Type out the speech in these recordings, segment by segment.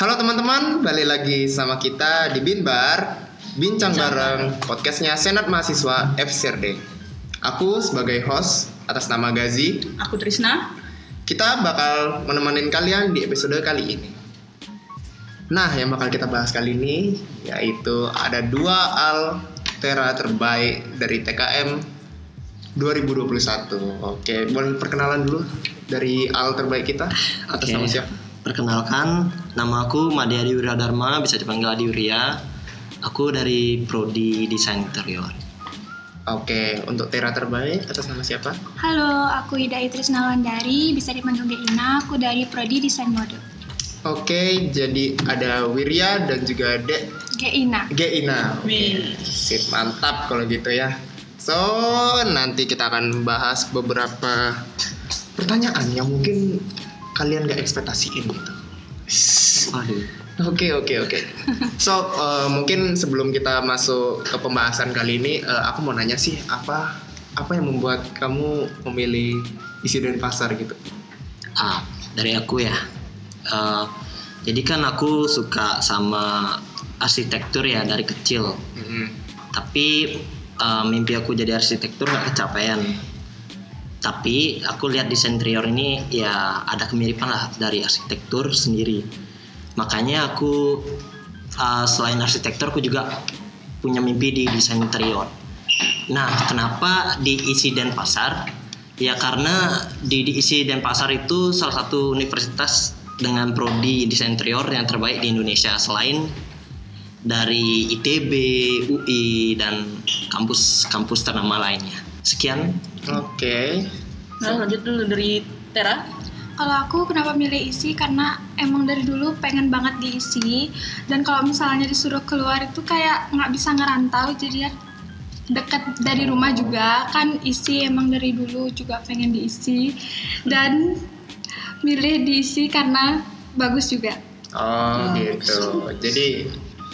Halo teman-teman, balik lagi sama kita di Binbar Bincang bareng podcastnya Senat Mahasiswa FCRD Aku sebagai host atas nama Gazi Aku Trisna. Kita bakal menemenin kalian di episode kali ini Nah, yang bakal kita bahas kali ini yaitu ada dua altera terbaik dari TKM 2021 Oke, boleh perkenalan dulu dari al terbaik kita atas Oke. nama siapa? Perkenalkan, nama aku Madiari Wiradharma, bisa dipanggil Adi Wirya. Aku dari Prodi Desain Interior. Oke, untuk Tera terbaik atas nama siapa? Halo, aku Ida Itris Nawandari, bisa dipanggil Ina, aku dari Prodi Desain Mode. Oke, jadi ada Wirya dan juga Dek Geina. Geina. Wih. Sip, mantap kalau gitu ya. So, nanti kita akan bahas beberapa pertanyaan yang mungkin kalian gak ekspektasiin gitu. Waduh. Oke, oke, oke. So, eh, mungkin sebelum kita masuk ke pembahasan kali ini, eh, aku mau nanya sih, apa apa yang membuat kamu memilih isi dan pasar gitu? Ah, dari aku ya. Eh, jadi kan aku suka sama arsitektur ya dari kecil. Mm-mm. Tapi eh, mimpi aku jadi arsitektur nggak kecapean. Tapi aku lihat desain interior ini ya ada kemiripan lah dari arsitektur sendiri. Makanya aku uh, selain arsitektur aku juga punya mimpi di desain interior. Nah, kenapa di isi Denpasar? Ya karena di, di isi Denpasar itu salah satu universitas dengan prodi desain interior yang terbaik di Indonesia selain dari ITB, UI dan kampus-kampus ternama lainnya. Sekian. Oke. Nah, lanjut dulu dari Tera. Kalau aku kenapa milih isi karena emang dari dulu pengen banget diisi dan kalau misalnya disuruh keluar itu kayak nggak bisa ngerantau jadi ya dekat dari rumah juga kan isi emang dari dulu juga pengen diisi dan milih diisi karena bagus juga. Oh gitu. Jadi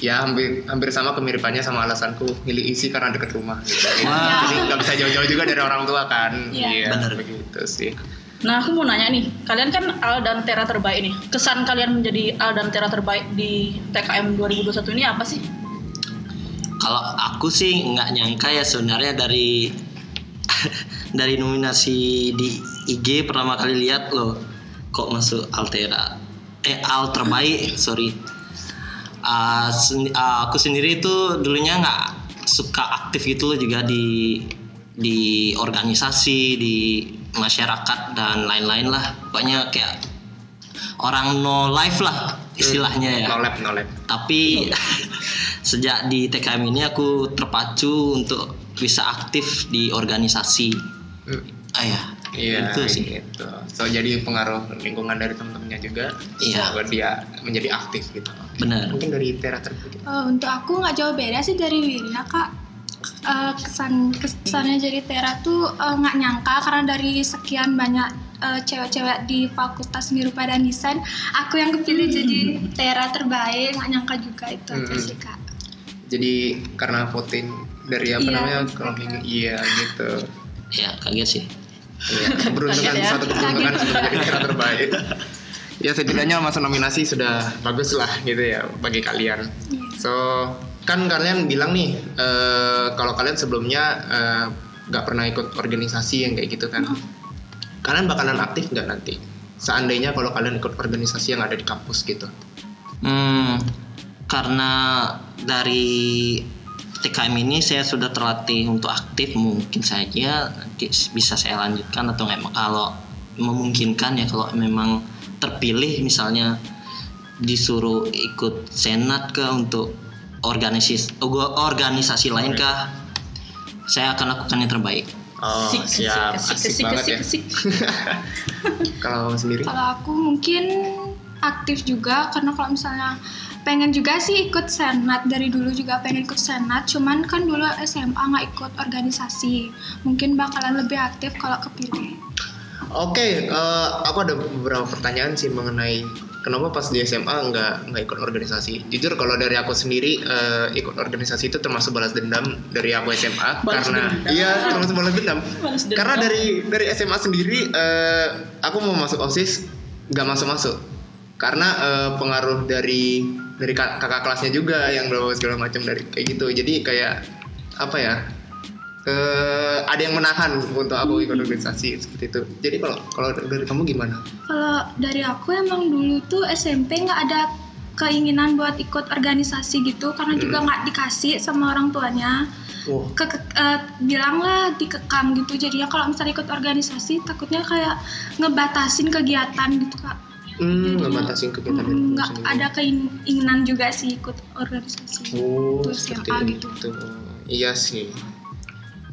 ya hampir hampir sama kemiripannya sama alasanku milih isi karena dekat rumah. Gitu. Wah. Jadi nggak bisa jauh-jauh juga dari orang tua kan. Iya. Bener. begitu sih. Nah, aku mau nanya nih, kalian kan Al dan Tera terbaik nih. Kesan kalian menjadi Al dan Tera terbaik di TKM 2021 ini apa sih? Kalau aku sih nggak nyangka ya sebenarnya dari dari nominasi di IG pertama kali lihat loh kok masuk Altera eh Al terbaik sorry Ah, sen- ah, aku sendiri itu dulunya nggak suka aktif gitu loh juga di di organisasi di masyarakat dan lain-lain lah pokoknya kayak orang no life lah istilahnya ya No lab, no lab. tapi sejak di TKM ini aku terpacu untuk bisa aktif di organisasi Hmm. ah ya Iya, itu sih gitu. So jadi pengaruh lingkungan dari teman-temannya juga Iya. dia menjadi aktif gitu. Benar Mungkin dari Tera terbaik. Eh, untuk aku nggak jauh beda sih dari Wirya kak. Eh, kesan kesannya jadi Tera tuh eh, nggak nyangka karena dari sekian banyak eh, cewek-cewek di Fakultas Seni Rupa dan Desain, aku yang kepilih jadi Tera terbaik. Nggak nyangka juga itu aja Mm-mm. sih kak. Jadi karena voting dari apa Iya, namanya kalau iya gitu. ya kaget sih Iya, keberuntungan ya. satu keberuntungan Kaget. sudah jadi Tera terbaik. Ya setidaknya masuk nominasi sudah bagus lah gitu ya bagi kalian. Iya. So kan kalian bilang nih eh, kalau kalian sebelumnya eh, nggak pernah ikut organisasi yang kayak gitu kan. Kalian bakalan aktif nggak nanti? Seandainya kalau kalian ikut organisasi yang ada di kampus gitu. hmm, karena dari TKM ini saya sudah terlatih untuk aktif mungkin saja nanti bisa saya lanjutkan atau nggak kalau memungkinkan ya kalau memang terpilih misalnya disuruh ikut senat ke untuk organisasi organisasi lain kah saya akan lakukan yang terbaik Oh Sik, sik, siap, sik, asik sik, banget sik, ya. sik. Kalau sendiri? Kalau aku mungkin aktif juga karena kalau misalnya pengen juga sih ikut senat dari dulu juga pengen ikut senat cuman kan dulu SMA nggak ikut organisasi mungkin bakalan lebih aktif kalau kepilih Oke, eh, aku ada beberapa pertanyaan sih mengenai kenapa pas di SMA nggak nggak ikut organisasi. Jujur kalau dari aku sendiri eh, ikut organisasi itu termasuk balas dendam dari aku SMA Balas karena dendam. iya termasuk balas dendam. Balas dendam. Karena dari dari SMA sendiri eh, aku mau masuk osis nggak masuk masuk. karena eh, pengaruh dari dari kak- kakak kelasnya juga yang bawa segala macam dari kayak gitu jadi kayak apa ya eh, ada yang menahan untuk aku ikut organisasi seperti itu jadi kalau kalau dari kamu gimana Kalau dari aku emang dulu tuh SMP nggak ada keinginan buat ikut organisasi gitu karena juga Hmm. nggak dikasih sama orang tuanya. Wah, Ke, eh, bilanglah dikekang gitu. Jadinya kalau misalnya ikut organisasi takutnya kayak ngebatasin kegiatan gitu kak. hmm, ngebatasin kegiatan Mm, kamu Nggak ada keinginan juga sih ikut organisasi. Oh, seperti SMA itu. gitu. Iya sih.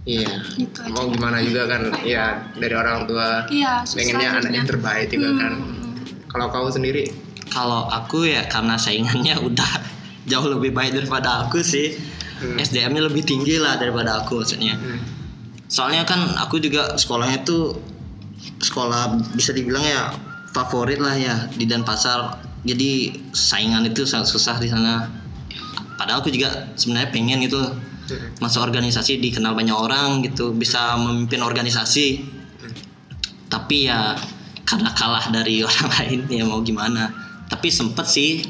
Iya. Gitu aja. Mau gimana juga kan? Ya dari orang tua Iya, pengennya anak jadinya. yang terbaik juga Hmm, kan. hmm. Kalau kau sendiri, Kalau aku ya karena saingannya udah jauh lebih baik daripada aku sih. Hmm. SDM-nya lebih tinggi lah daripada aku maksudnya. hmm, Soalnya kan aku juga sekolahnya tuh sekolah bisa dibilang ya favorit lah ya di Denpasar. Jadi saingan itu sangat susah di sana. Padahal aku juga sebenarnya pengen gitu hmm, masuk organisasi dikenal banyak orang gitu, bisa memimpin organisasi. Tapi ya karena kalah dari orang lain ya mau gimana. Tapi sempet sih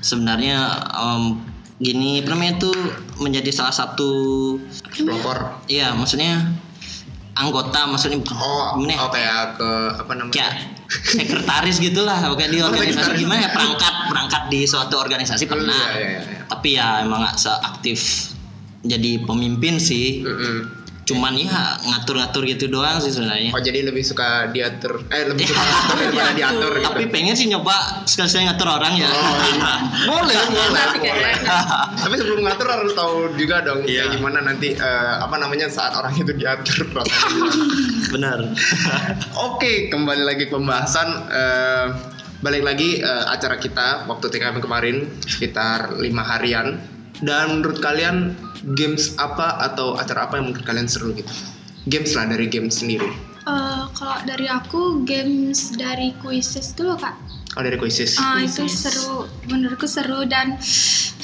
sebenarnya em, gini apa namanya tuh menjadi salah satu pelopor. Iya, maksudnya anggota, maksudnya Oh, gimana ya? oh kayak ke apa namanya? kayak sekretaris gitulah, kayak di Oh, organisasi gimana ya perangkat perangkat di suatu organisasi Hmm, pernah. iya, iya, iya. Tapi ya emang gak seaktif jadi pemimpin sih. Hmm, hmm. Cuman ya ngatur-ngatur gitu doang sih sebenarnya. Oh jadi lebih suka diatur, eh lebih suka ngatur daripada diatur gitu. Tapi pengen sih nyoba sekali-sekali ngatur orang ya. Oh, iya. boleh, boleh, ya. boleh. Tapi sebelum ngatur harus tahu juga dong Iya. kayak gimana nanti eh, apa namanya saat orang itu diatur. Benar. Oke, kembali lagi ke pembahasan. eh, balik lagi eh, acara kita waktu TKM kemarin sekitar lima harian. Dan menurut kalian games apa atau acara apa yang menurut kalian seru gitu? Games lah dari games sendiri. Eh, kalau dari aku games dari quizzes dulu kak. Oh dari quizzes. Ah itu seru, menurutku seru dan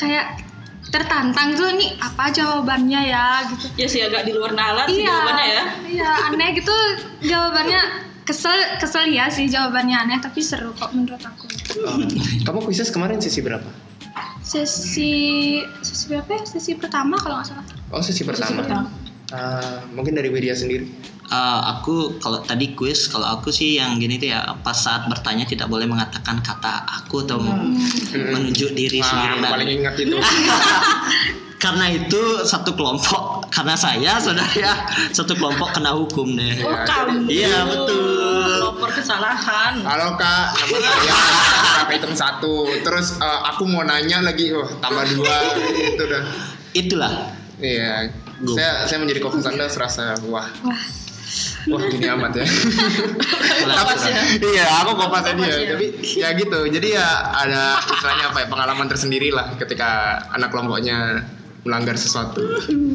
kayak tertantang tuh nih apa jawabannya ya gitu. Ya sih agak di luar nalar sih iya, jawabannya ya. iya aneh gitu jawabannya kesel kesel ya sih jawabannya aneh tapi seru kok menurut aku. Oh, kamu quizzes kemarin sesi berapa? Sesi sesi berapa ya? Sesi pertama kalau nggak salah. Oh sesi pertama. pertama. Ah, mungkin dari Widya sendiri. Eh, aku kalau tadi quiz, kalau aku sih yang gini tuh ya pas saat bertanya tidak boleh mengatakan kata aku atau menunjuk diri Wah, sendiri. Nah, paling ingat itu. karena itu satu kelompok karena saya saudara satu kelompok kena hukum deh Oh kamu. Iya, betul. Lapor kesalahan. Halo kak, nama saya kakak hitung satu. Terus eh, aku mau nanya lagi, wah tambah dua, itu dah. itulah Iya, Go. saya saya menjadi co-host anda serasa wah, Wah, wah gini amat ya. Kopas ya. iya, aku kopasnya Kopas dia. ya. Tapi ya gitu. Jadi ya ada istilahnya apa ya pengalaman tersendiri lah ketika anak kelompoknya melanggar sesuatu.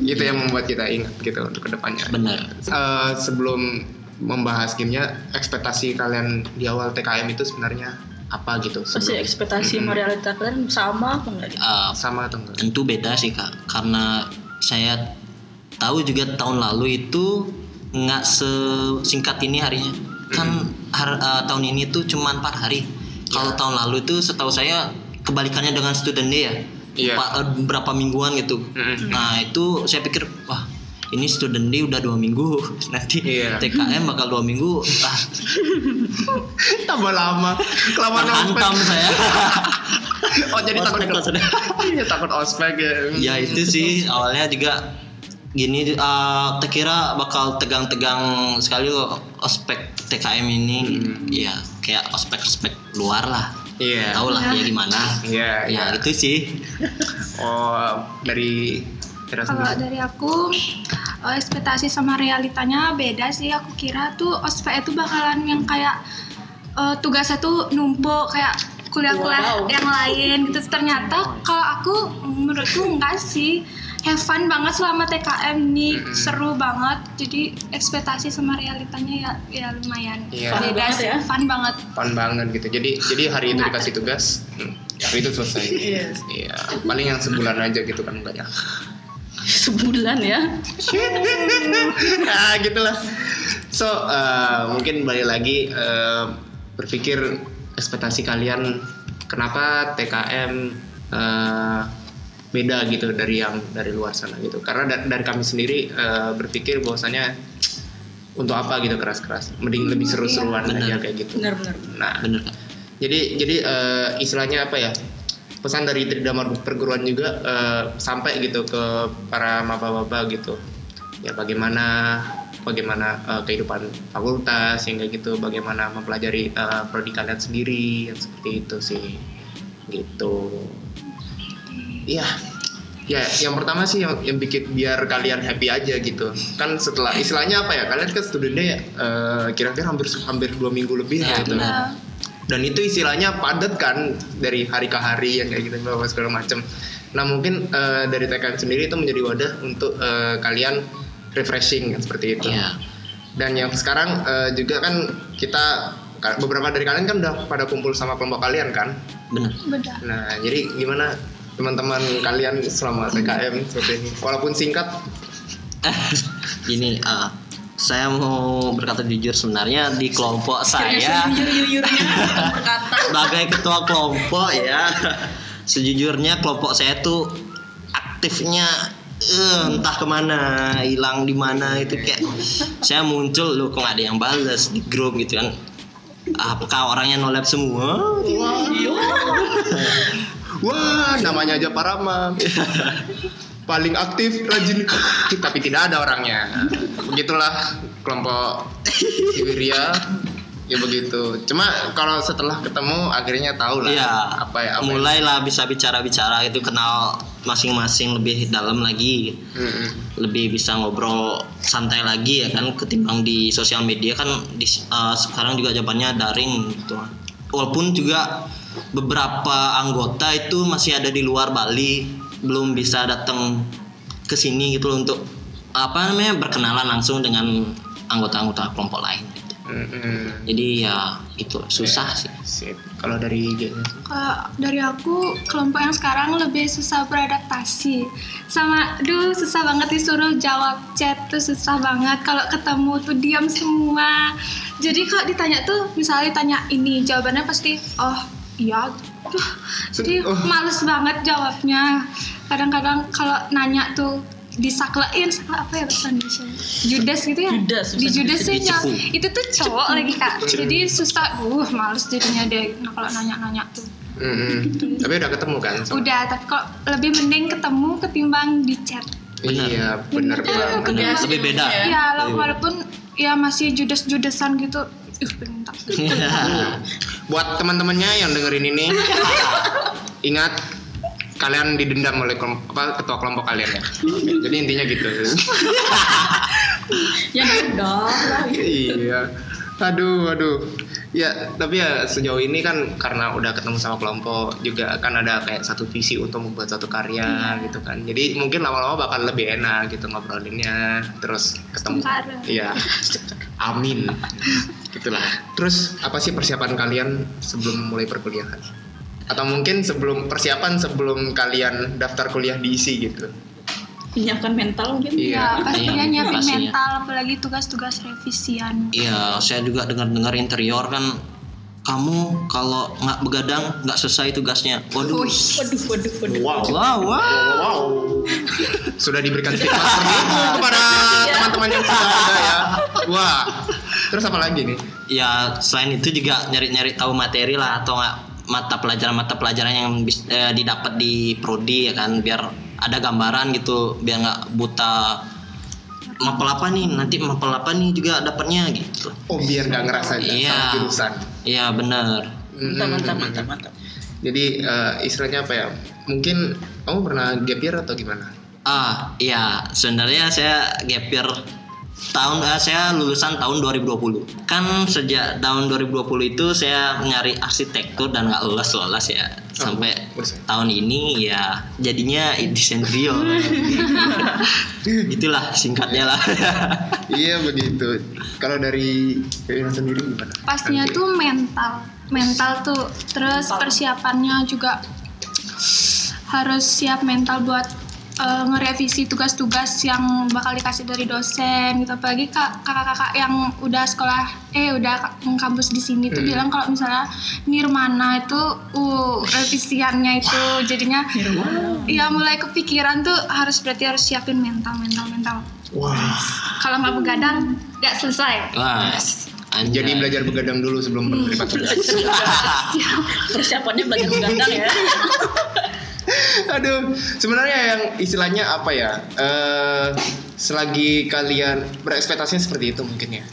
Itu yang membuat kita ingat gitu untuk ke depannya. benar Eh, sebelum membahas gamenya, ekspektasi kalian di awal TKM itu sebenarnya apa gitu? Pasti Sebelum- ekspektasi Mm-mm. sama realita kalian sama apa enggak? gitu? Eh, sama atau enggak? tentu beda sih kak karena saya tahu juga tahun lalu itu nggak sesingkat ini harinya kan har- eh, tahun ini tuh cuma empat hari kalau tahun lalu itu setahu saya kebalikannya dengan student day ya Iya. Empat- eh, berapa mingguan gitu Mm-mm. nah itu saya pikir wah ini student day udah dua minggu nanti Iya. TKM bakal dua minggu ah Tambah lama, kelamaan ospek. saya Oh jadi takut Ospek maksudnya. Iya takut ospek ya. ya itu sih awalnya juga gini eh terkira bakal tegang-tegang sekali loh ospek TKM ini ya kayak ospek-ospek luar lah Iya. tahu lah ya gimana Iya, iya. ya itu sih Oh dari kalau dari aku eh, ekspektasi sama realitanya beda sih. Aku kira tuh ospek itu bakalan yang kayak eh, tugasnya tuh numpuk kayak kuliah-kuliah Wow. yang lain gitu. Ternyata kalau aku menurutku enggak sih. Have fun banget selama TKM nih, Mm-mm. seru banget. Jadi ekspektasi sama realitanya ya ya lumayan Iya. Fun beda banget sih, ya. fun banget. Fun banget gitu. Jadi jadi hari itu dikasih tugas, hmm, hari itu selesai. Iya. Iya. Paling yang sebulan aja gitu kan enggak ya. Sebulan ya. ah gitulah. So eh, mungkin balik lagi eh, berpikir ekspektasi kalian kenapa TKM eh, beda gitu dari yang dari luar sana gitu. Karena da- dari kami sendiri eh, berpikir bahwasanya untuk apa gitu keras-keras. Mending lebih seru-seruan Benar. aja kayak gitu. Benar-benar. nah bener jadi jadi eh, istilahnya apa ya pesan dari Tridharma perguruan juga eh, sampai gitu ke para maba-maba gitu. Ya bagaimana bagaimana eh, kehidupan fakultas hingga gitu bagaimana mempelajari eh, prodi kalian sendiri yang seperti itu sih. Gitu Iya. Ya yang pertama sih yang, yang bikin biar kalian happy aja gitu. Kan setelah istilahnya apa ya? Kalian kan studennya ya eh, kira-kira hampir hampir dua minggu lebih Ya, gitu. Nah, dan itu istilahnya padat kan dari hari ke hari yang kayak gitu segala macam nah mungkin eh, dari TKM sendiri itu menjadi wadah untuk eh, kalian refreshing yang seperti itu. Iya. dan yang sekarang eh, juga kan kita beberapa dari kalian kan udah pada kumpul sama kelompok kalian kan? Beda. nah jadi gimana teman-teman kalian selama TKM seperti ini walaupun singkat. Gini, eh, saya mau berkata jujur sebenarnya di kelompok saya sebagai ketua kelompok ya. Sejujurnya kelompok saya tuh aktifnya eh, entah ke mana hilang di mana itu kayak saya muncul loh kok nggak ada yang bales di grup gitu kan. Apakah orangnya nolep semua wah namanya aja Parama. Paling aktif rajin. Tapi tidak ada orangnya. Begitulah kelompok Siwiria. Ya begitu. Cuma kalau setelah ketemu akhirnya tahu lah Iya, apa ya apa mulailah bisa bicara-bicara itu kenal masing-masing lebih dalam lagi. Mm-mm. lebih bisa ngobrol santai lagi ya kan ketimbang di sosial media kan di, eh, sekarang juga jawabannya daring gitu. Walaupun juga beberapa anggota itu masih ada di luar Bali belum bisa datang ke sini gitu loh untuk apa namanya berkenalan langsung dengan anggota-anggota kelompok lain gitu. Mm-mm. jadi ya itu susah sih Sip. kalau dari Kalau dari aku kelompok yang sekarang lebih susah beradaptasi sama duh susah banget disuruh jawab chat tuh susah banget kalau ketemu tuh diam semua jadi kalau ditanya tuh misalnya tanya ini jawabannya pasti oh iya. Jadi Oh. males banget jawabnya. Kadang-kadang kalau nanya tuh disaklein sama apa ya bahasa Indonesia? Judes gitu ya? Judes, di judes sih ya. itu tuh cowok lagi kak. Jadi susah. Uh males jadinya deh nah, kalau nanya-nanya tuh. Mm-mm. tapi udah ketemu kan sama- udah tapi kok lebih mending ketemu ketimbang di chat. Benar. iya bener Bener. banget. Bener, lebih beda. ya. ya walaupun ya masih judes-judesan gitu ih pengen tak buat teman-temannya yang dengerin ini ingat kalian didendam oleh kelom- apa, ketua kelompok kalian ya? Jadi intinya gitu. Ya lah. iya. Aduh aduh ya tapi ya sejauh ini kan karena udah ketemu sama kelompok juga kan ada kayak satu visi untuk membuat satu karya gitu kan. Jadi mungkin lama-lama bakal lebih enak gitu ngobrolinnya terus ketemu iya. Amin. Gitulah. Terus apa sih persiapan kalian sebelum mulai perkuliahan? Atau mungkin sebelum persiapan sebelum kalian daftar kuliah diisi gitu Menyiapkan mental mungkin. ya pastinya Iya, nyiapin pastinya. mental apalagi tugas-tugas revisian Iya, saya juga dengar-dengar interior kan kamu kalau nggak begadang nggak selesai tugasnya. Waduh. Waduh, waduh, waduh. wow Wow, wow. Wow, sudah diberikan stigma seperti itu kepada teman-teman yang sudah ada ya. Wah, terus apa lagi nih? Ya selain itu juga nyari-nyari tahu materi lah atau nggak mata pelajaran-mata pelajaran yang eh, didapat di prodi ya kan biar ada gambaran gitu biar nggak buta mapel apa nih nanti mapel apa nih juga dapatnya gitu. Oh, biar nggak ngerasa Iya. sama jurusan. Iya bener. Mantap, mantap, mantap, mantap. Jadi eh, istilahnya apa ya? Mungkin kamu pernah gap year atau gimana? Ah, iya, sebenarnya saya gap year tahun eh, saya lulusan tahun 2020. Kan sejak tahun 2020 itu saya nyari arsitektur dan nggak lolos lolos ya. Sampai buset. tahun ini ya jadinya desain interior. Itulah singkatnya lah. iya begitu. Kalau dari Kevin sendiri gimana? pastinya Nanti. tuh mental mental tuh terus Mental. persiapannya juga harus siap mental buat eh, ngerevisi tugas-tugas yang bakal dikasih dari dosen gitu apalagi kak- kakak-kakak yang udah sekolah eh udah kampus di sini tuh Hmm. bilang kalau misalnya nirmana itu uh revisiannya itu jadinya ya mulai kepikiran tuh harus berarti harus siapin mental mental mental Wah. kalau nggak begadang nggak selesai Wah, anjay. Jadi belajar begadang dulu sebelum menerima tugas. Persiapannya belajar begadang ya. Aduh, sebenarnya yang istilahnya apa ya? Eh, selagi kalian berekspektasinya seperti itu mungkin ya.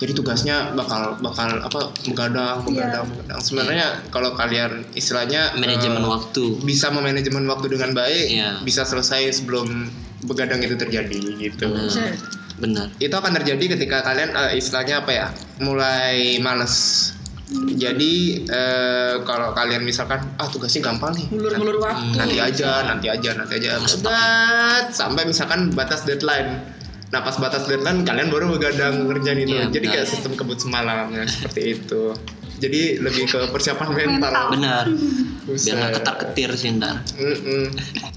Jadi tugasnya bakal bakal apa begadang, begadang, begadang. Sebenarnya kalau kalian istilahnya manajemen eh, waktu. bisa memanajemen waktu dengan baik, Iya. bisa selesai sebelum begadang itu terjadi gitu. Benar. Benar. Itu akan terjadi ketika kalian eh, istilahnya apa ya? Mulai males. Jadi eh, kalau kalian misalkan ah tugasnya gampang nih. Mulur-mulur waktu. nanti aja, nanti aja, nanti aja. Bebat sampai misalkan batas deadline. Nah pas batas deadline kalian baru begadang ngerjain itu. Iya, Jadi benar. kayak sistem kebut semalam ya seperti itu. Jadi lebih ke persiapan mental. Mental. Benar. Biar nggak ketar ketir sih ntar.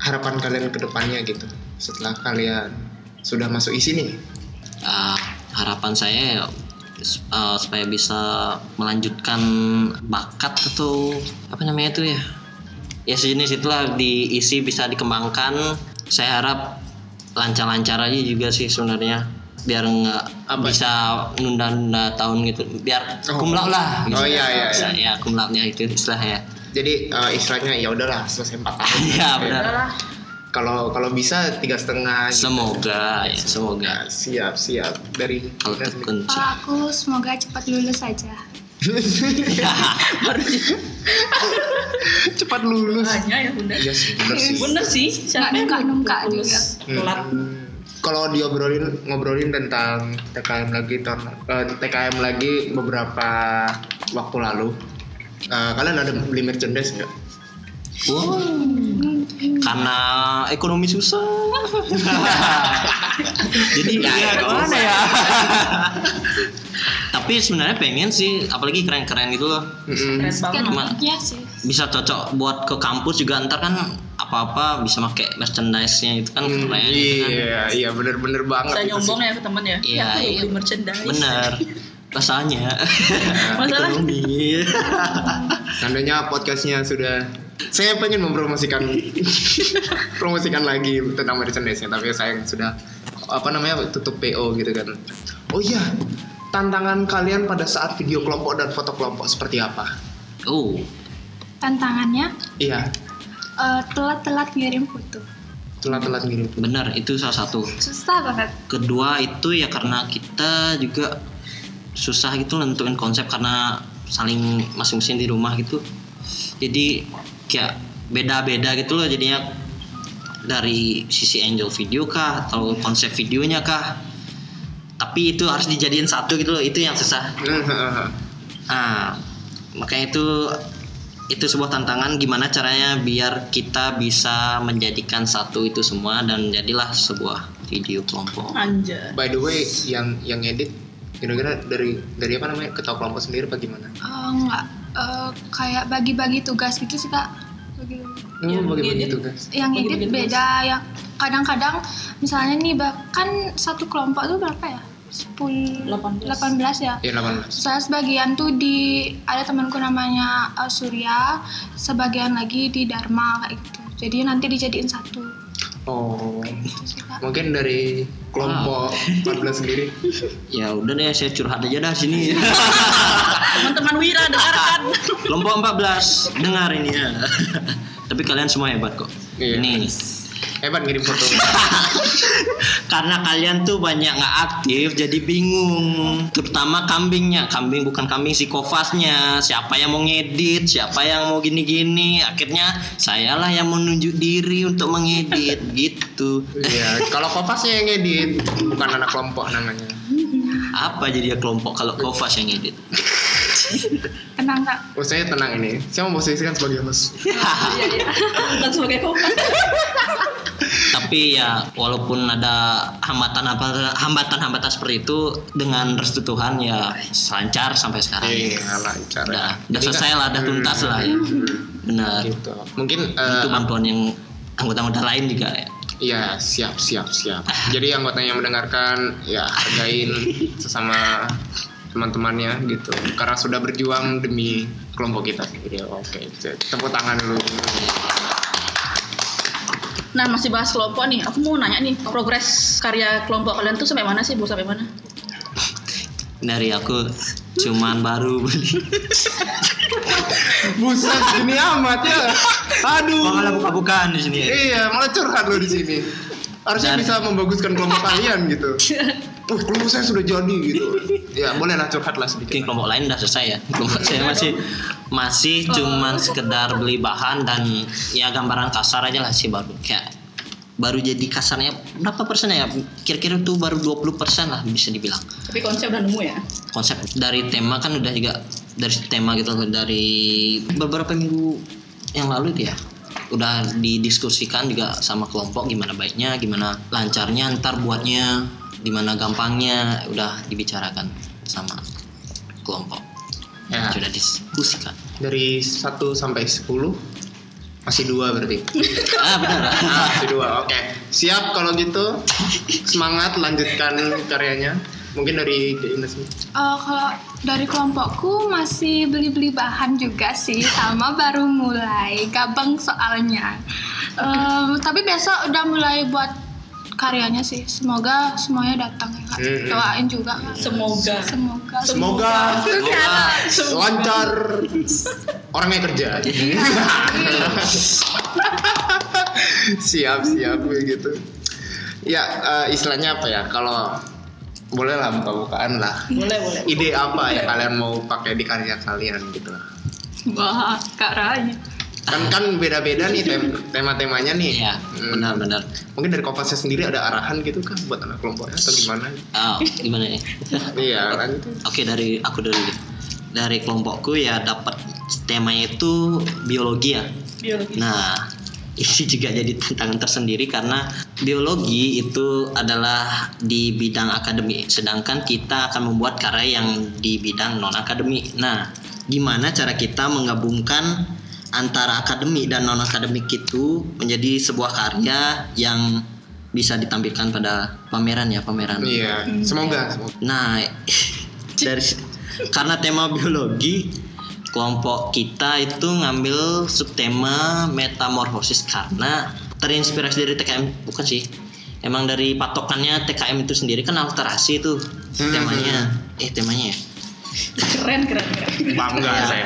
Harapan kalian ke depannya gitu. Setelah kalian sudah masuk isi nih. Ah, harapan saya ya, uh, supaya bisa melanjutkan bakat atau apa namanya itu ya ya sejenis itulah diisi bisa dikembangkan saya harap lancar-lancar aja juga sih sebenarnya biar nggak Apa? bisa nunda-nunda tahun gitu biar Oh. kumlaut lah Oh, iya, iya, Bisa, iya. ya kumlautnya itu istilahnya Jadi eh, istilahnya ya udahlah selesai empat tahun. Iya, benar. Kalau kalau bisa tiga setengah. gitu. semoga ya semoga siap siap dari kalau kalau aku semoga cepat lulus aja cepat lulus. Hanya ya bunda. Sih, bener sih. Bener sih. Siapa yang nunggak-nunggak lulus juga. telat? Hmm. Kalau diobrolin ngobrolin tentang TKM lagi tahun eh, TKM lagi beberapa waktu lalu, eh, kalian ada beli merchandise nggak? Wow. Karena ekonomi susah. Jadi ya, Ya, gimana ya? Tapi sebenarnya pengen sih, apalagi keren-keren gitu loh. Keren banget. Cuma Iya sih bisa cocok buat ke kampus juga ntar kan apa-apa bisa pakai merchandise-nya itu kan Hmm, keren. gitu kan. iya, iya bener-bener banget. Saya itu nyombong ya ke temen ya. Iya, aku iya. beli merchandise. Bener. Rasanya Masalah. ekonomi. Tandanya podcastnya sudah saya pengen mempromosikan promosikan lagi tentang merchandise-nya tapi saya sudah apa namanya tutup PO gitu kan. Oh iya, tantangan kalian pada saat video kelompok dan foto kelompok seperti apa? Oh, tantangannya Iya, eh, telat-telat ngirim foto telat-telat ngirim. benar itu salah satu. susah banget kedua itu ya karena kita juga susah gitu nentuin konsep karena saling masing-masing di rumah gitu jadi kayak beda-beda gitu loh jadinya. Dari sisi angel video kah atau konsep videonya kah. Tapi itu harus dijadiin satu gitu loh itu yang susah. Nah makanya itu itu sebuah tantangan gimana caranya biar kita bisa menjadikan satu itu semua dan jadilah sebuah video kelompok. Anjay. By the way, yang yang edit kira-kira dari dari apa namanya ketua kelompok sendiri apa gimana? Eh, enggak eh, kayak bagi-bagi tugas gitu sih kak Bagi- Oh, Yang bagi-bagi edit. tugas. yang Bagi-bagi edit tugas. beda yang kadang-kadang misalnya nih bahkan satu kelompok tuh berapa ya 10 18. 18 ya Ya 18. saya sebagian tuh di ada temanku namanya uh, Surya sebagian lagi di Dharma kayak gitu jadi nanti dijadiin satu Oh. gitu sih kak Mungkin dari kelompok 14 sendiri. ya udah deh saya curhat aja dah sini Teman-teman Wira dengarkan. kelompok 14 dengar ini ya tapi kalian semua hebat kok Iya. ini Hebat ngirim foto. karena kalian tuh banyak nggak aktif jadi bingung terutama kambingnya kambing bukan kambing si kofasnya siapa yang mau ngedit siapa yang mau gini-gini akhirnya sayalah yang menunjuk diri untuk mengedit gitu Iya, kalau Kopasnya yang edit, bukan anak kelompok namanya. apa jadi ya kelompok kalau kofas yang ngedit tenang kak Oh, saya tenang ini. Saya mau posisikan sebagai host. Iya iya. Bukan sebagai kompas. Tapi ya walaupun ada hambatan hambatan hambatan seperti itu dengan restu Tuhan ya lancar sampai sekarang Iya, lancar. udah ya. udah selesai kan- lah udah tuntas lah ya Hmm, benar Gitu. Mungkin eh, itu bantuan yang anggota-anggota lain juga ya Iya siap siap siap. Jadi anggotanya yang mendengarkan ya hargain sesama teman-temannya gitu. Karena sudah berjuang demi kelompok kita sendiri. Oke, tepuk tangan dulu. Nah masih bahas kelompok nih, aku mau nanya nih progres karya kelompok kalian tuh sampai mana sih, bu sampai mana? Dari aku cuman baru beli. Buset, gini amat ya. Aduh. Malah buka-bukaan di sini. Iya, malah curhat lo di sini. Harusnya Dan- bisa membaguskan kelompok kalian gitu. Uh, kelompok saya sudah jadi gitu. Ya, boleh lah curhat lah Mungkin sedikit. kelompok lain udah selesai ya. Kelompok saya masih masih cuman sekedar beli bahan dan ya gambaran kasar aja lah sih baru kayak baru jadi kasarnya berapa persen ya kira-kira tuh baru 20 persen lah bisa dibilang Tapi konsep udah nemu ya? konsep dari tema kan udah juga dari tema gitu dari beberapa minggu yang lalu itu ya udah didiskusikan juga sama kelompok gimana baiknya gimana lancarnya ntar buatnya gimana gampangnya udah dibicarakan sama kelompok Ya, sudah diskusikan dari 1 sampai 10 masih dua berarti. ah benar Ah, masih dua. Oke. Siap kalau gitu. Semangat lanjutkan karyanya. Mungkin dari Ines. Eh, kalau dari kelompokku masih beli-beli bahan juga sih, sama baru mulai gabang soalnya. Eh, tapi besok udah mulai buat karyanya sih. Semoga semuanya datang ya kak. Mm-mm. Doain juga kak. Semoga. Semoga. Semoga lancar orangnya kerja. siap siap begitu. Ya eh, istilahnya apa ya? Kalau boleh lah buka-bukaan lah. Boleh, boleh. Ide apa yang kalian mau pakai di karya kalian gitu? Wah, kak Raya. Kan kan beda-beda nih tem- tema-temanya nih. Iya, Hmm. benar-benar. Mungkin dari Kopasnya sendiri ada arahan gitu kan buat anak kelompoknya atau gimana? Oh, gimana ya? Iya, lanjut. Oke dari aku dulu deh. Dari kelompokku ya dapat temanya itu biologi ya. Biologi. Nah, ini juga jadi tantangan tersendiri karena biologi itu adalah di bidang akademik, sedangkan kita akan membuat karya yang di bidang non akademik. Nah, gimana cara kita menggabungkan antara akademik dan non akademik itu menjadi sebuah karya yang bisa ditampilkan pada pameran ya pameran. Iya, semoga. semoga. Nah, dari karena tema biologi, kelompok kita itu ngambil subtema metamorfosis karena terinspirasi dari TKM bukan sih. Emang dari patokannya TKM itu sendiri kan alterasi itu Hmm. temanya. Eh temanya ya. Keren, keren, keren. Bangga Iya. saya.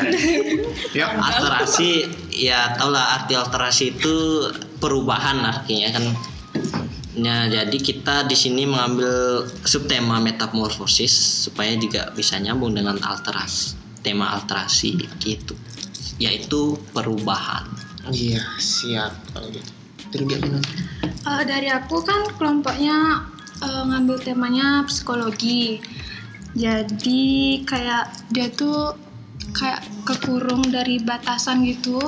Ya, Alterasi ya tau lah arti alterasi itu perubahan artinya kan. Nah, jadi kita di sini mengambil subtema metamorfosis supaya juga bisa nyambung dengan alterasi, tema alterasi gitu. Yaitu perubahan. iya siap kalau gitu. Dari? Eh, dari aku kan kelompoknya eh, ngambil temanya psikologi. Jadi kayak dia tuh kayak kekurung dari batasan gitu.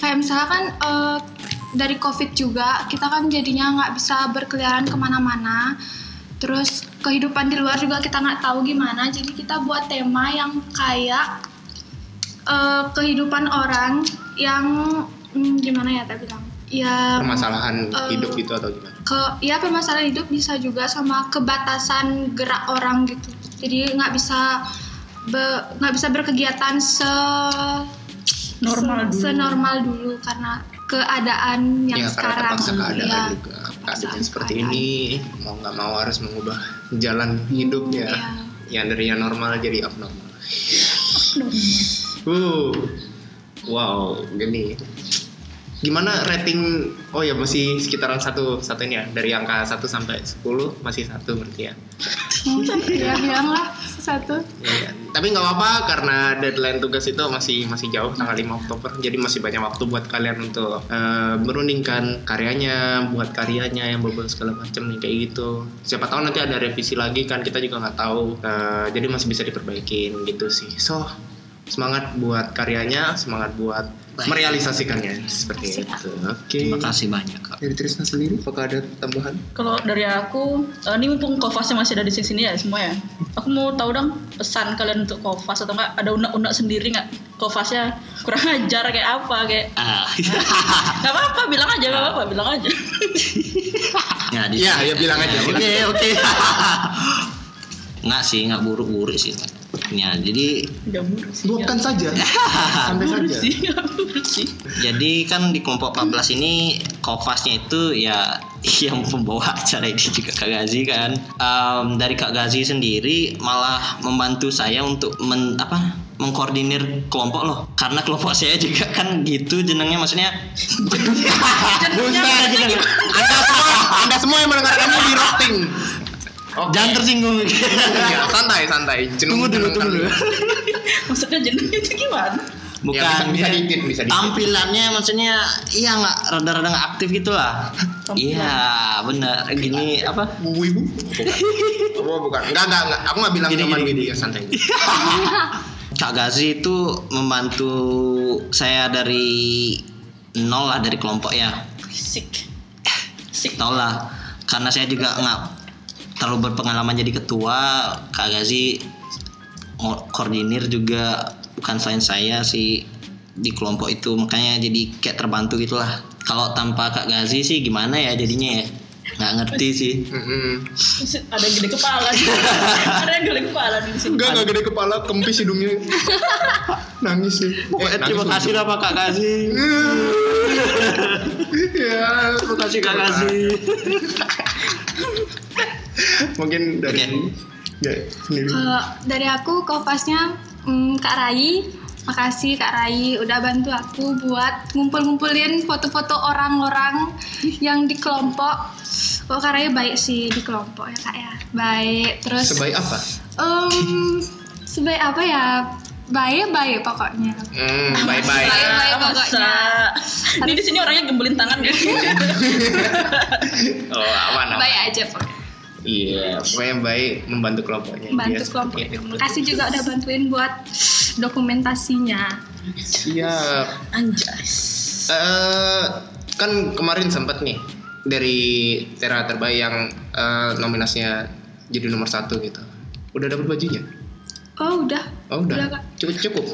Kayak misalkan eh, dari covid juga kita kan jadinya nggak bisa berkeliaran ke mana-mana. Terus kehidupan di luar juga kita nggak tahu gimana. Jadi kita buat tema yang kayak eh, kehidupan orang yang hmm, gimana ya tak bilang? Ya Permasalahan Eh, hidup gitu atau gimana? ke ya permasalahan hidup bisa juga sama kebatasan gerak orang gitu jadi nggak bisa be- nggak bisa berkegiatan se Normal se- dulu. senormal dulu karena keadaan yang ya karena sekarang terpaksa keadaan Iya. juga. Keadaan Keadaan. seperti ini mau nggak mau harus mengubah jalan hidup ya. Iya. Yang dari yang normal jadi abnormal. Uh, wow, gini. Gimana rating? Oh ya masih sekitaran satu satu ini ya dari angka 1 sampai 10 masih satu berarti ya. ya bilang lah satu Iya. Tapi nggak apa-apa karena deadline tugas itu masih masih jauh tanggal 5 Oktober. Jadi masih banyak waktu buat kalian untuk eh, merundingkan karyanya, buat karyanya yang berbuat segala macam nih kayak gitu. Siapa tahu nanti ada revisi lagi kan kita juga nggak tahu. Eh, jadi masih bisa diperbaikin gitu sih. So semangat buat karyanya, semangat buat Baik. merealisasikannya seperti itu. Oke. Terima kasih banyak kak. Dari Trisna sendiri, apakah ada tambahan? Kalau dari aku, eh, ini mumpung Kofasnya masih ada di sini ya semua ya. Aku mau tahu dong pesan kalian untuk Kofas atau enggak ada unek-unek sendiri nggak? Kofasnya kurang ajar kayak apa kayak? Ah, Gak apa-apa, bilang aja, gak apa-apa, bilang aja. ya, di Iya, ya bilang aja. Oke oke. Nggak sih, nggak buruk-buruk sih. Ya, jadi. Luapkan saja. Buruk saja. jadi kan di kelompok 14 ini Kofasnya itu ya yang pembawa acara ini juga Kak Gazi kan. Em, dari Kak Gazi sendiri malah membantu saya untuk men, apa mengkoordinir kelompok loh karena kelompok saya juga kan gitu jenengnya maksudnya anda semua, anda semua yang mendengarkan ini di roasting. Oke. jangan tersinggung Ya, santai, santai. Jenung- tunggu dulu jenung tunggu dulu Maksudnya jenengnya itu gimana? bukan Ya, bisa- bisa dikit, bisa dikit. tampilannya maksudnya iya nggak rada-rada nggak aktif gitu lah iya bener gini apa Bu ibu? Bukan. Oh, bukan. Enggak, enggak, enggak. Aku nggak bilang Gini, gini, gini. Ya, santai. Kak Gazi itu membantu saya dari nol lah dari kelompok ya Fisik. Fisik. nol lah karena saya juga nggak terlalu berpengalaman jadi ketua Kak Gazi koordinir juga bukan selain saya sih di kelompok itu makanya jadi kayak terbantu gitulah kalau tanpa Kak Gazi sih gimana ya jadinya ya nggak ngerti sih Mm-mm. Ada yang gede kepala. Ada yang gede kepala di sini. Enggak, enggak gede kepala, kempis hidungnya. Nangis sih. Pokoknya Eh, terima kasih lah Pak Kak Gazi Ya, terima kasih Kak Gazi Mungkin dari Oke. ya sendiri. Kalau dari aku kofasnya mm, Kak Rai, makasih Kak Rai udah bantu aku buat ngumpul-ngumpulin foto-foto orang-orang yang di kelompok. Oh Kak Rai baik sih di kelompok ya Kak ya. Baik. Terus Sebaik apa? em, sebaik apa ya? Baik-baik pokoknya. Hmm, bye-bye. Baik-baik Masa? pokoknya. Ini di sini orangnya gembelin tangan ya. Oh, aman, aman. Baik aja pokoknya. Iya, pokoknya baik membantu kelompoknya. Bantu Dia kelompok. seperti itu. Makasih juga udah bantuin buat dokumentasinya. Siap. Anjas. Eh, kan kemarin sempat nih dari Tera terbaik yang eh, nominasinya jadi nomor satu gitu. Udah dapat bajunya? Oh udah. Oh udah. Udah, Kak. Cukup cukup.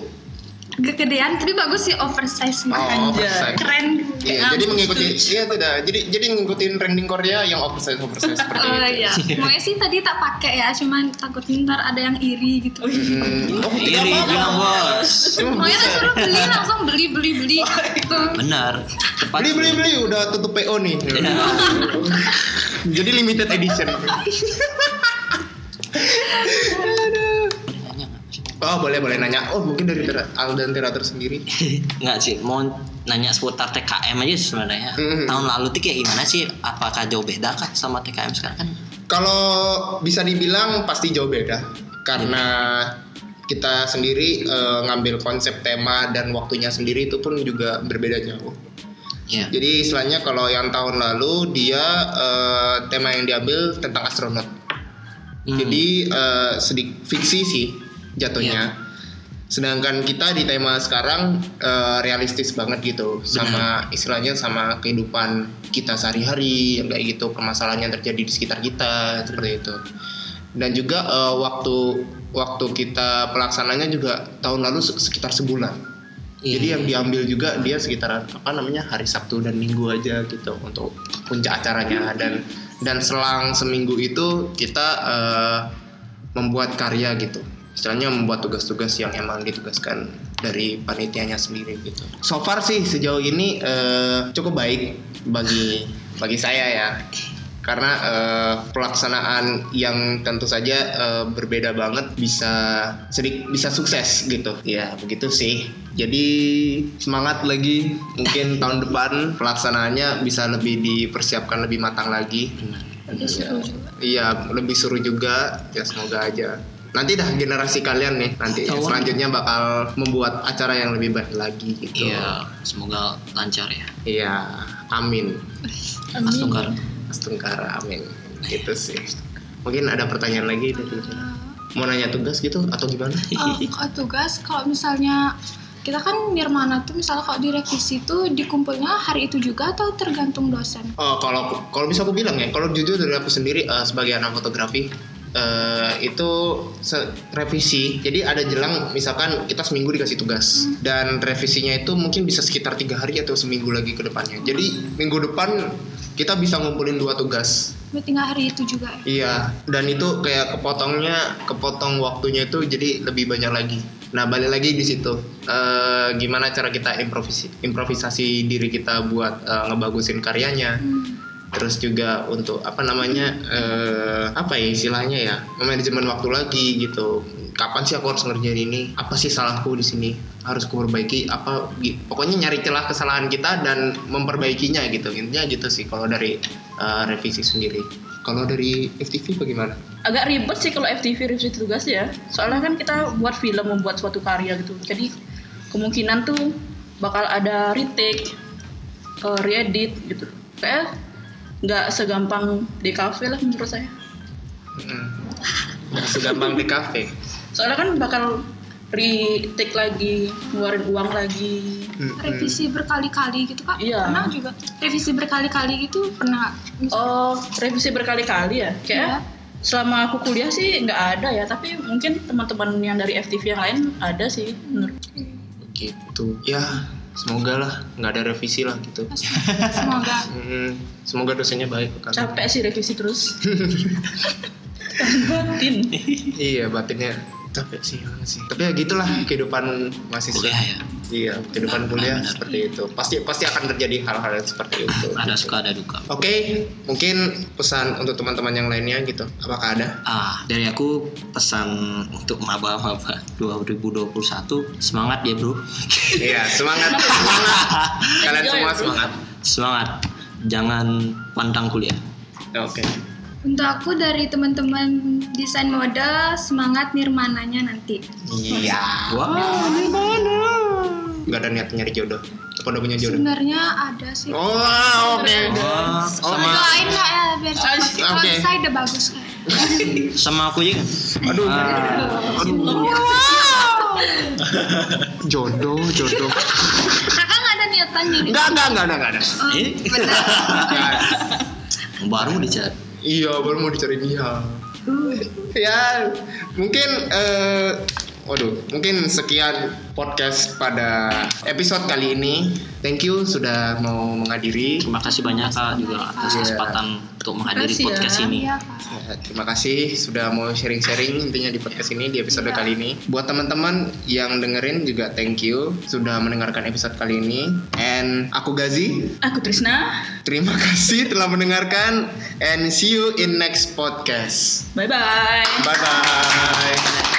Kegedean tapi bagus sih oversize Oh, banget. oversize. Keren. Iya, jadi mengikuti iya tidak. Jadi jadi ngikutin trending Korea yang oversize oversize seperti Oh itu. iya. Maunya sih tadi tak pakai ya, cuman takut ntar ada yang iri gitu. Hmm. Oh, tidak iri bilang bos Maunya tak suruh beli langsung beli beli beli. Gitu. benar tepat Beli beli beli udah tutup PO nih. Jadi limited edition. Oh boleh boleh nanya. Oh mungkin dari Tera- Aldan Teratur sendiri. Nggak sih, mau nanya seputar TKM aja sebenarnya. Mhm. Tahun lalu tuh kayak gimana sih? Apakah jauh beda kah sama TKM sekarang kan? Kalau bisa dibilang pasti jauh beda karena kita sendiri eh, ngambil konsep tema dan waktunya sendiri itu pun juga berbeda jauh. Iya. Jadi istilahnya kalau yang tahun lalu dia eh, tema yang diambil tentang astronot. Hmm. Jadi eh, sedik fiksi sih jatuhnya. Sedangkan kita di tema sekarang eh, realistis banget gitu sama istilahnya sama kehidupan kita sehari-hari kayak gitu permasalahan yang terjadi di sekitar kita seperti itu. Dan juga eh, waktu waktu kita pelaksananya juga tahun lalu se- sekitar sebulan. Iya. Jadi yang diambil juga dia sekitar apa namanya hari Sabtu dan Minggu aja gitu untuk puncak acaranya dan dan selang seminggu itu kita eh, membuat karya gitu. Istilahnya membuat tugas-tugas yang emang ditugaskan dari panitianya sendiri gitu. So far sih sejauh ini eh, cukup baik bagi bagi saya ya. Karena eh, pelaksanaan yang tentu saja eh, berbeda banget bisa sedik bisa sukses gitu. Ya, begitu sih. Jadi semangat lagi mungkin tahun depan pelaksanaannya bisa lebih dipersiapkan lebih matang lagi. Iya, iya, lebih seru juga. Ya semoga aja. Nanti dah generasi kalian nih nanti Tahun. selanjutnya bakal membuat acara yang lebih baik lagi gitu. Iya, semoga lancar ya. Iya, amin. Mas Tungkar. Astungkara, amin. Gitu sih. Mungkin ada pertanyaan lagi dari mau nanya tugas gitu atau gimana? Oh, kalau tugas kalau misalnya kita kan Nirmana tuh misalnya kalau direvisi tuh dikumpulnya hari itu juga atau tergantung dosen? Oh, kalau kalau bisa aku bilang ya, kalau jujur dari aku sendiri eh, sebagai anak fotografi eh, itu revisi. Jadi ada jelang misalkan kita seminggu dikasih tugas dan revisinya itu mungkin bisa sekitar tiga hari atau seminggu lagi ke depannya. Jadi minggu depan kita bisa ngumpulin dua tugas. Berarti nggak hari itu juga ya? Iya, dan itu kayak kepotongnya, kepotong waktunya itu jadi lebih banyak lagi. Nah, balik lagi di situ. Eh, gimana cara kita improvisi, improvisasi diri kita buat eh, ngebagusin karyanya. Terus juga untuk apa namanya eh, apa ya istilahnya ya manajemen waktu lagi gitu. Kapan sih aku harus ngerjain ini? Apa sih salahku di sini? Harus aku perbaiki apa? Pokoknya nyari celah kesalahan kita dan memperbaikinya gitu. Intinya gitu sih kalau dari eh, revisi sendiri. Kalau dari FTV bagaimana? agak ribet sih kalau FTV revisi tugas ya soalnya kan kita buat film membuat suatu karya gitu jadi kemungkinan tuh bakal ada retake eh, reedit gitu kayak nggak segampang di cafe lah menurut saya Mm. Nggak segampang di kafe. soalnya kan bakal retake lagi ngeluarin uang lagi Mm-mm. Revisi berkali-kali gitu kak? Iya. Pernah juga revisi berkali-kali gitu pernah? oh revisi berkali-kali ya kayak Iya. selama aku kuliah sih nggak ada ya tapi mungkin teman-teman yang dari FTV yang lain ada sih menurut Gitu. Ya, semoga lah nggak ada revisi lah gitu. Semoga. Semoga dosennya baik kan. capek sih revisi terus batin Iya, batinnya capek sih banget sih. Tapi ya gitulah kehidupan mahasiswa. kuliah ya Iya, kehidupan kuliah Benar. seperti itu. Pasti pasti akan terjadi hal-hal yang seperti itu. ada suka ada duka Oke, mungkin pesan untuk teman-teman yang lainnya gitu. Apakah ada? ah dari aku pesan untuk maba-maba 2021 semangat ya bro Iya, semangat, semangat. Kalian semua semangat. semangat jangan pantang kuliah Oke. Untuk aku dari teman-teman desain mode semangat nirmananya nanti. Iya. Wah, Gak ada niat nyari jodoh. Apa udah punya jodoh? Sebenarnya ada sih. Oh, oke. Wah, sama Doain kak ya biar cepat. Kalau oke. desain udah bagus kak. sama aku juga Aduh. Ah, Aduh. Jodoh, jodoh. Kakak nggak ada niatan jadi. Enggak, enggak, enggak ada, enggak ada. Oh, benar. Baru dicari iya, baru mau dicari dia. Ya, mungkin eh Waduh, mungkin sekian podcast pada episode kali ini. Thank you sudah mau menghadiri. terima kasih banyak kak juga atas Iya. kesempatan untuk menghadiri Makasih ya. podcast ini Iya. Ya, terima kasih sudah mau sharing-sharing intinya di podcast ini di episode kali ini. Buat teman-teman yang dengerin juga thank you sudah mendengarkan episode kali ini. And aku Gazi, aku Trisna terima kasih telah mendengarkan and see you in next podcast. bye bye Bye bye.